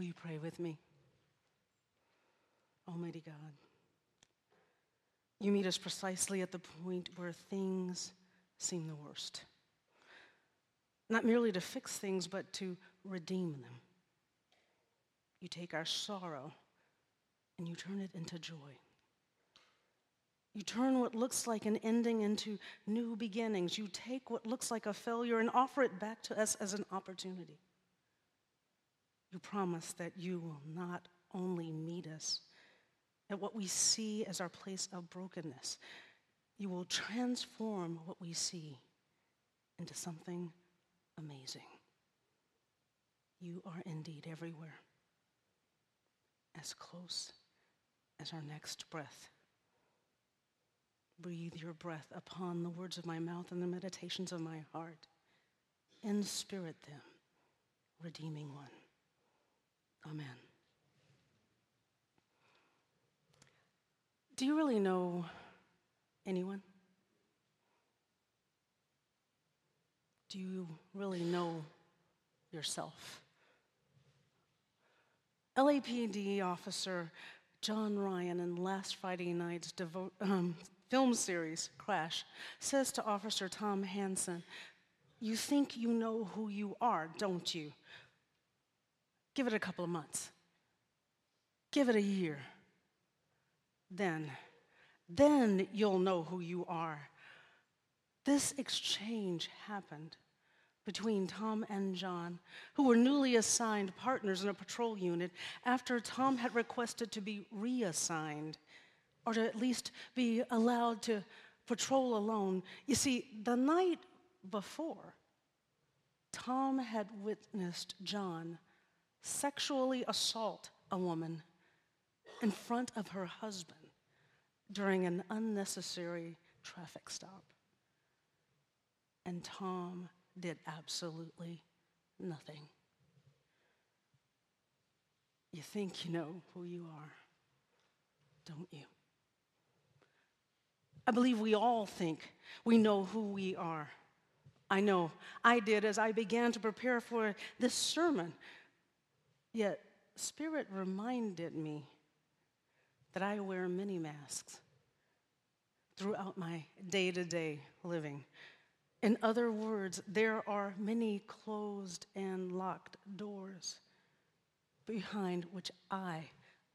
Will you pray with me? Almighty God, you meet us precisely at the point where things seem the worst. Not merely to fix things, but to redeem them. You take our sorrow and you turn it into joy. You turn what looks like an ending into new beginnings. You take what looks like a failure and offer it back to us as an opportunity. You promise that you will not only meet us at what we see as our place of brokenness, you will transform what we see into something amazing. You are indeed everywhere, as close as our next breath. Breathe your breath upon the words of my mouth and the meditations of my heart. Inspirit them, redeeming one. Amen. Do you really know anyone? Do you really know yourself? LAPD officer John Ryan in last Friday night's devo- um, film series, Crash, says to Officer Tom Hansen, You think you know who you are, don't you? Give it a couple of months. Give it a year. Then, then you'll know who you are. This exchange happened between Tom and John, who were newly assigned partners in a patrol unit after Tom had requested to be reassigned, or to at least be allowed to patrol alone. You see, the night before, Tom had witnessed John sexually assault a woman in front of her husband during an unnecessary traffic stop. And Tom did absolutely nothing. You think you know who you are, don't you? I believe we all think we know who we are. I know I did as I began to prepare for this sermon. Yet, Spirit reminded me that I wear many masks throughout my day to day living. In other words, there are many closed and locked doors behind which I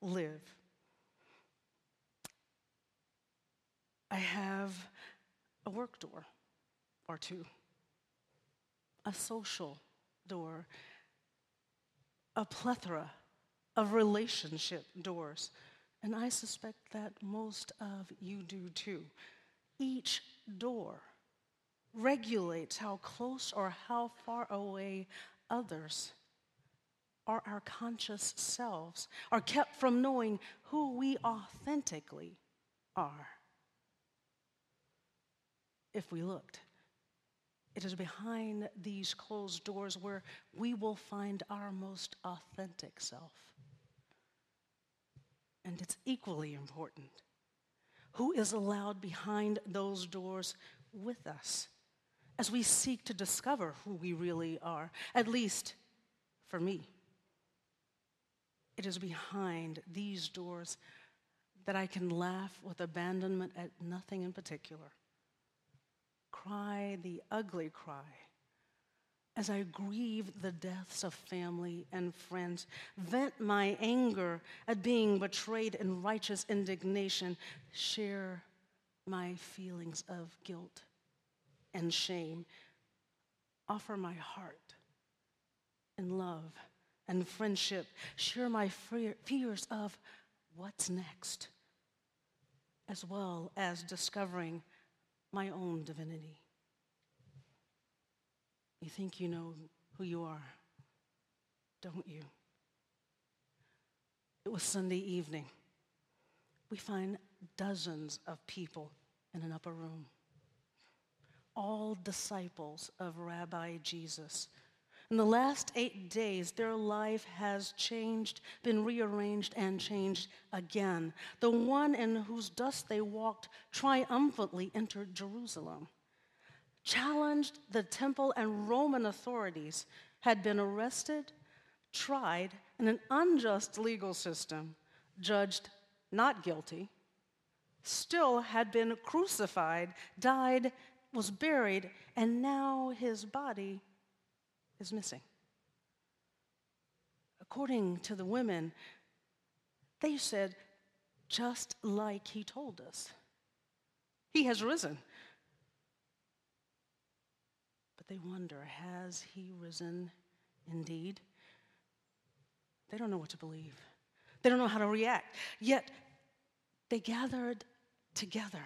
live. I have a work door or two, a social door, a plethora of relationship doors. And I suspect that most of you do too. Each door regulates how close or how far away others or our conscious selves are kept from knowing who we authentically are. If we looked, it is behind these closed doors where we will find our most authentic self. And it's equally important who is allowed behind those doors with us as we seek to discover who we really are, at least for me. It is behind these doors that I can laugh with abandonment at nothing in particular, cry the ugly cry as I grieve the deaths of family and friends, vent my anger at being betrayed in righteous indignation, share my feelings of guilt and shame, offer my heart in love and friendship, share my fears of what's next, as well as discovering my own divinity. You think you know who you are, don't you? It was Sunday evening. We find dozens of people in an upper room, all disciples of Rabbi Jesus. In the last eight days, their life has changed, been rearranged, and changed again. The one in whose dust they walked triumphantly entered Jerusalem challenged the temple and Roman authorities, had been arrested, tried, in an unjust legal system, judged not guilty, still had been crucified, died, was buried, and now his body is missing. According to the women, they said, just like he told us, he has risen. But they wonder, has he risen indeed? They don't know what to believe. They don't know how to react. Yet they gathered together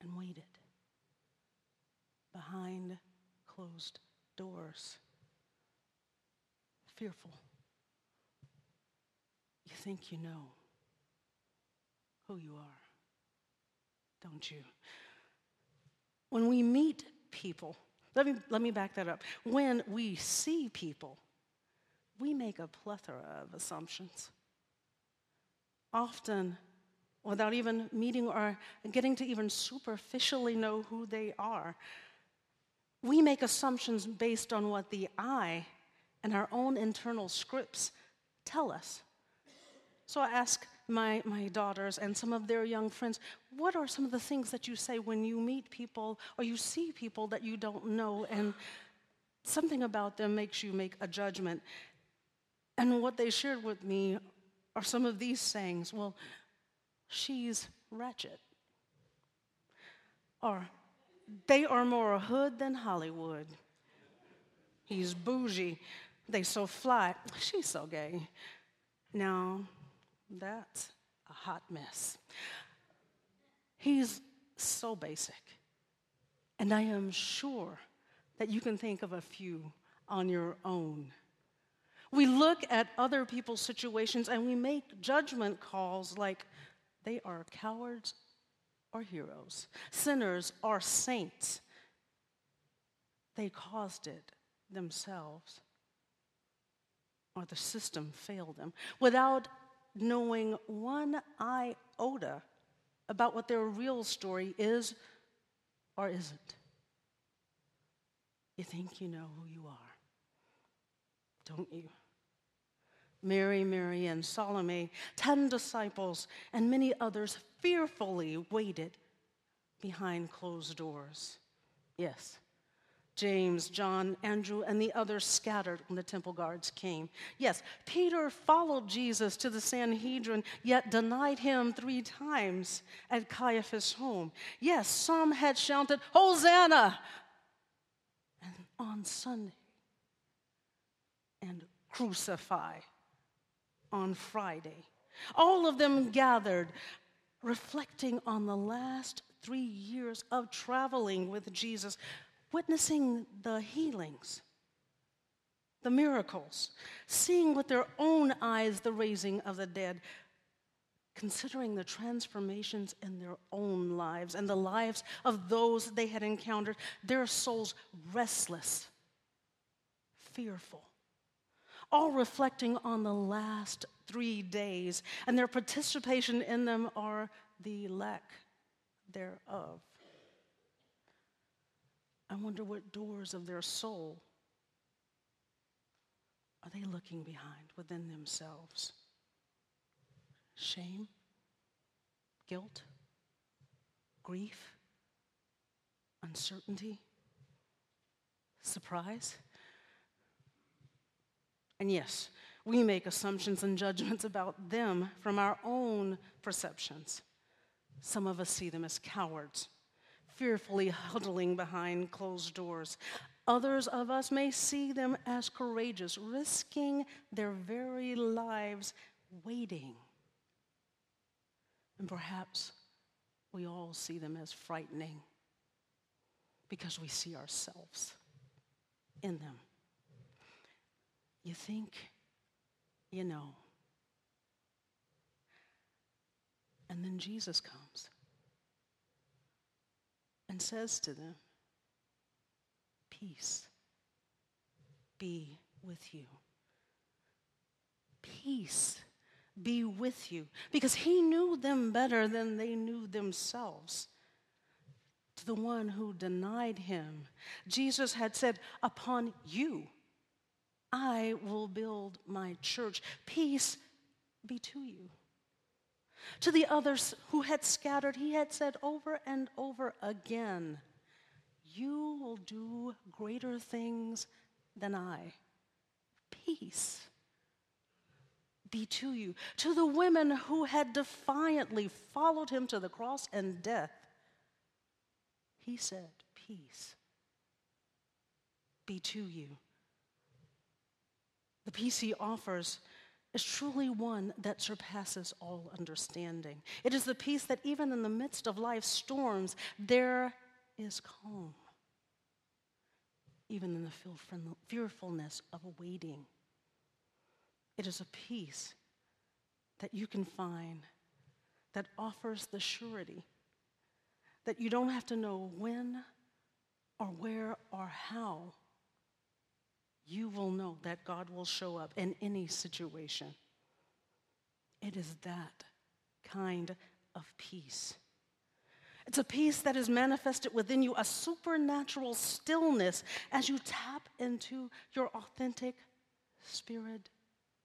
and waited behind closed doors, fearful. You think you know who you are, don't you? When we meet people, let me, let me back that up. When we see people, we make a plethora of assumptions. Often, without even meeting or getting to even superficially know who they are, we make assumptions based on what the eye and our own internal scripts tell us. So I ask my, my daughters and some of their young friends, what are some of the things that you say when you meet people or you see people that you don't know and something about them makes you make a judgment? And what they shared with me are some of these sayings. Well, she's wretched. Or they are more a hood than Hollywood. He's bougie. They so fly. She's so gay. Now, that's a hot mess. He's so basic. And I am sure that you can think of a few on your own. We look at other people's situations and we make judgment calls like they are cowards or heroes, sinners are saints. They caused it themselves, or the system failed them, without knowing one iota about what their real story is or isn't. You think you know who you are, don't you? Mary, Mary, and Salome, ten disciples, and many others fearfully waited behind closed doors. Yes, James, John, Andrew, and the others scattered when the temple guards came. Yes, Peter followed Jesus to the Sanhedrin, yet denied him three times at Caiaphas' home. Yes, some had shouted, Hosanna! And on Sunday, and crucify on Friday. All of them gathered, reflecting on the last three years of traveling with Jesus witnessing the healings, the miracles, seeing with their own eyes the raising of the dead, considering the transformations in their own lives and the lives of those they had encountered, their souls restless, fearful, all reflecting on the last three days, and their participation in them are the lack thereof. I wonder what doors of their soul are they looking behind within themselves? Shame? Guilt? Grief? Uncertainty? Surprise? And yes, we make assumptions and judgments about them from our own perceptions. Some of us see them as cowards fearfully huddling behind closed doors. Others of us may see them as courageous, risking their very lives waiting. And perhaps we all see them as frightening because we see ourselves in them. You think you know. And then Jesus comes and says to them, Peace be with you. Peace be with you. Because he knew them better than they knew themselves. To the one who denied him, Jesus had said, Upon you I will build my church. Peace be to you. To the others who had scattered, he had said over and over again, You will do greater things than I. Peace be to you. To the women who had defiantly followed him to the cross and death, he said, Peace be to you. The peace he offers is truly one that surpasses all understanding. It is the peace that even in the midst of life's storms, there is calm, even in the fearfulness of awaiting. It is a peace that you can find that offers the surety that you don't have to know when or where or how you will know that God will show up in any situation. It is that kind of peace. It's a peace that is manifested within you, a supernatural stillness as you tap into your authentic spirit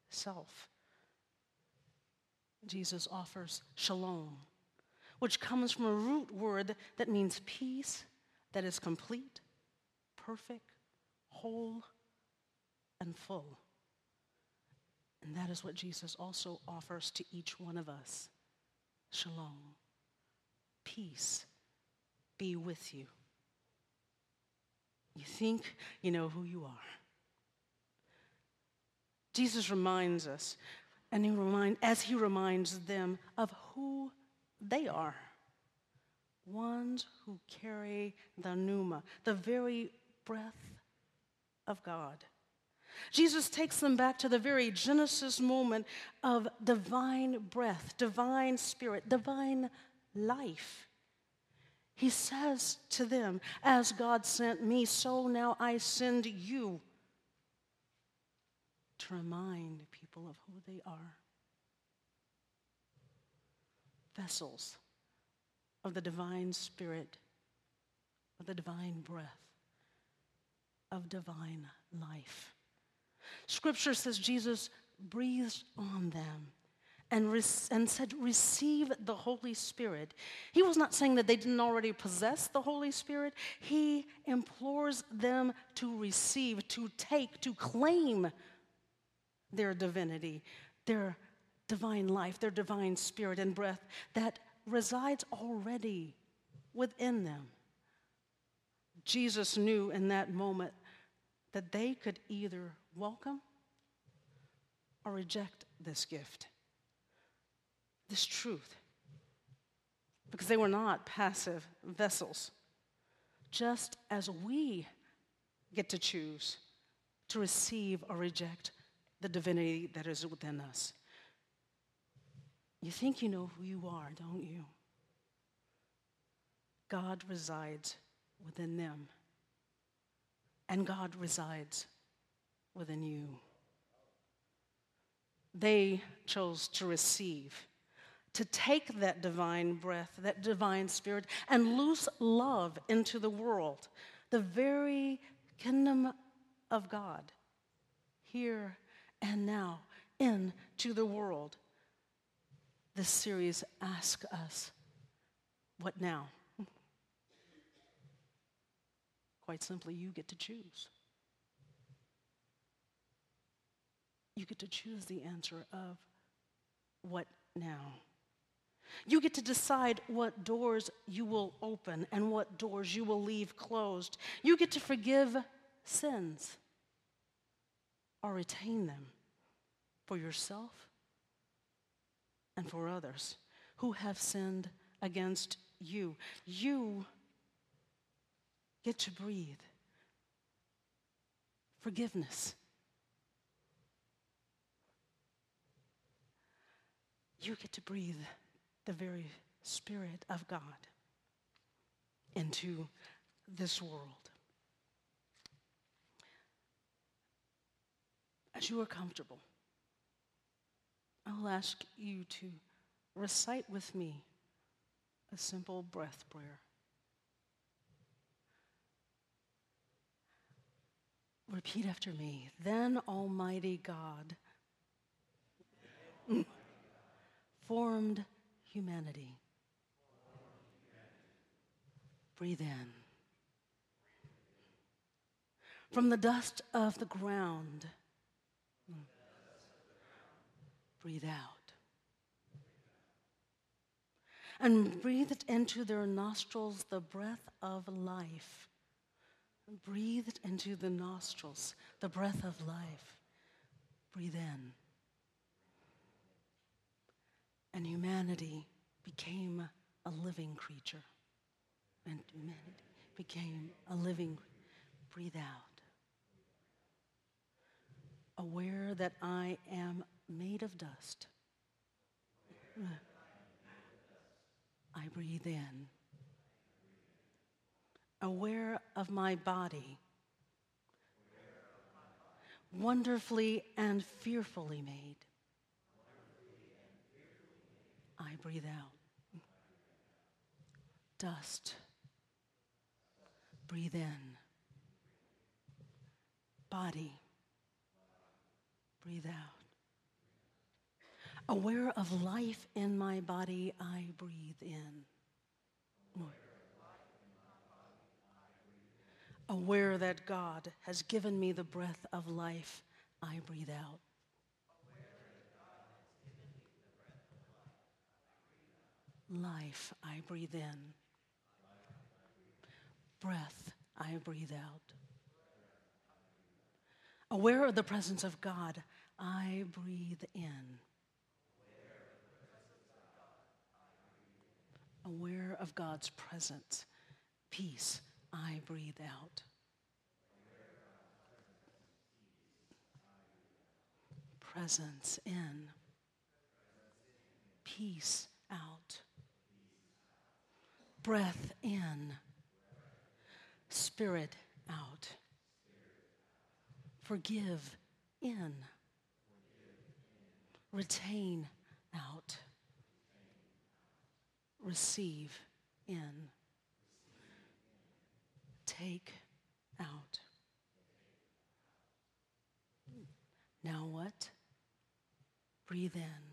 self. Jesus offers shalom, which comes from a root word that means peace that is complete, perfect, whole, and full. And that is what Jesus also offers to each one of us shalom, peace be with you. You think you know who you are. Jesus reminds us, and he remind, as he reminds them of who they are ones who carry the pneuma, the very breath of God. Jesus takes them back to the very Genesis moment of divine breath, divine spirit, divine life. He says to them, As God sent me, so now I send you to remind people of who they are. Vessels of the divine spirit, of the divine breath, of divine life. Scripture says Jesus breathed on them and, re- and said, Receive the Holy Spirit. He was not saying that they didn't already possess the Holy Spirit. He implores them to receive, to take, to claim their divinity, their divine life, their divine spirit and breath that resides already within them. Jesus knew in that moment that they could either welcome or reject this gift, this truth, because they were not passive vessels, just as we get to choose to receive or reject the divinity that is within us. You think you know who you are, don't you? God resides within them, and God resides within you. They chose to receive, to take that divine breath, that divine spirit, and loose love into the world, the very kingdom of God, here and now into the world. This series asks us, what now? Quite simply, you get to choose. You get to choose the answer of what now? You get to decide what doors you will open and what doors you will leave closed. You get to forgive sins or retain them for yourself and for others who have sinned against you. You get to breathe forgiveness. You get to breathe the very Spirit of God into this world. As you are comfortable, I will ask you to recite with me a simple breath prayer. Repeat after me. Then Almighty God formed humanity. Breathe in. From the dust of the ground, breathe out. And breathed into their nostrils the breath of life. Breathed into the nostrils the breath of life. Breathe in. And humanity became a living creature. And humanity became a living. Breathe out. Aware that I am made of dust. I breathe in. Aware of my body. Wonderfully and fearfully made. I breathe out. Dust. Breathe in. Body. Breathe out. Aware of life in my body, I breathe in. Aware that God has given me the breath of life, I breathe out. Life, I breathe in. Breath, I breathe out. Aware of the presence of God, I breathe in. Aware of God's presence, peace, I breathe out. Presence in, peace out breath in, spirit out. Forgive in, retain out, receive in, take out. Now what? Breathe in.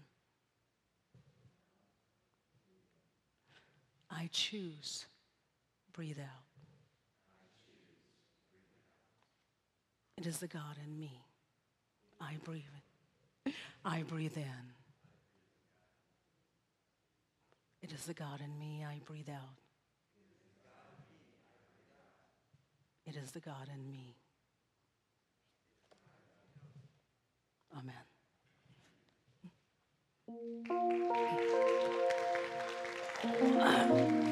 I choose. Breathe out. It is the God in me. I breathe. I breathe in. It is the God in me. I breathe out. It is the God in me. Amen. This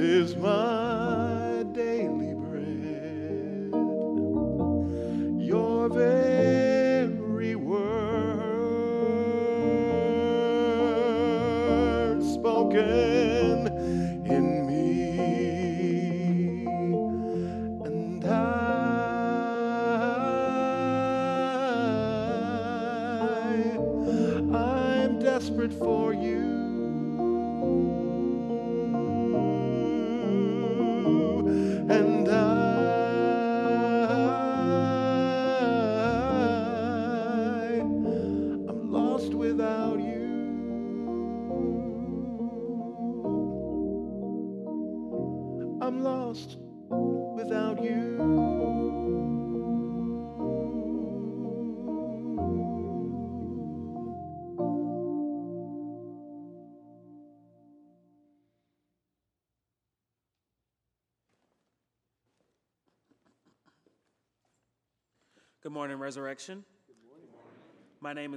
is my Good morning, Resurrection. My name is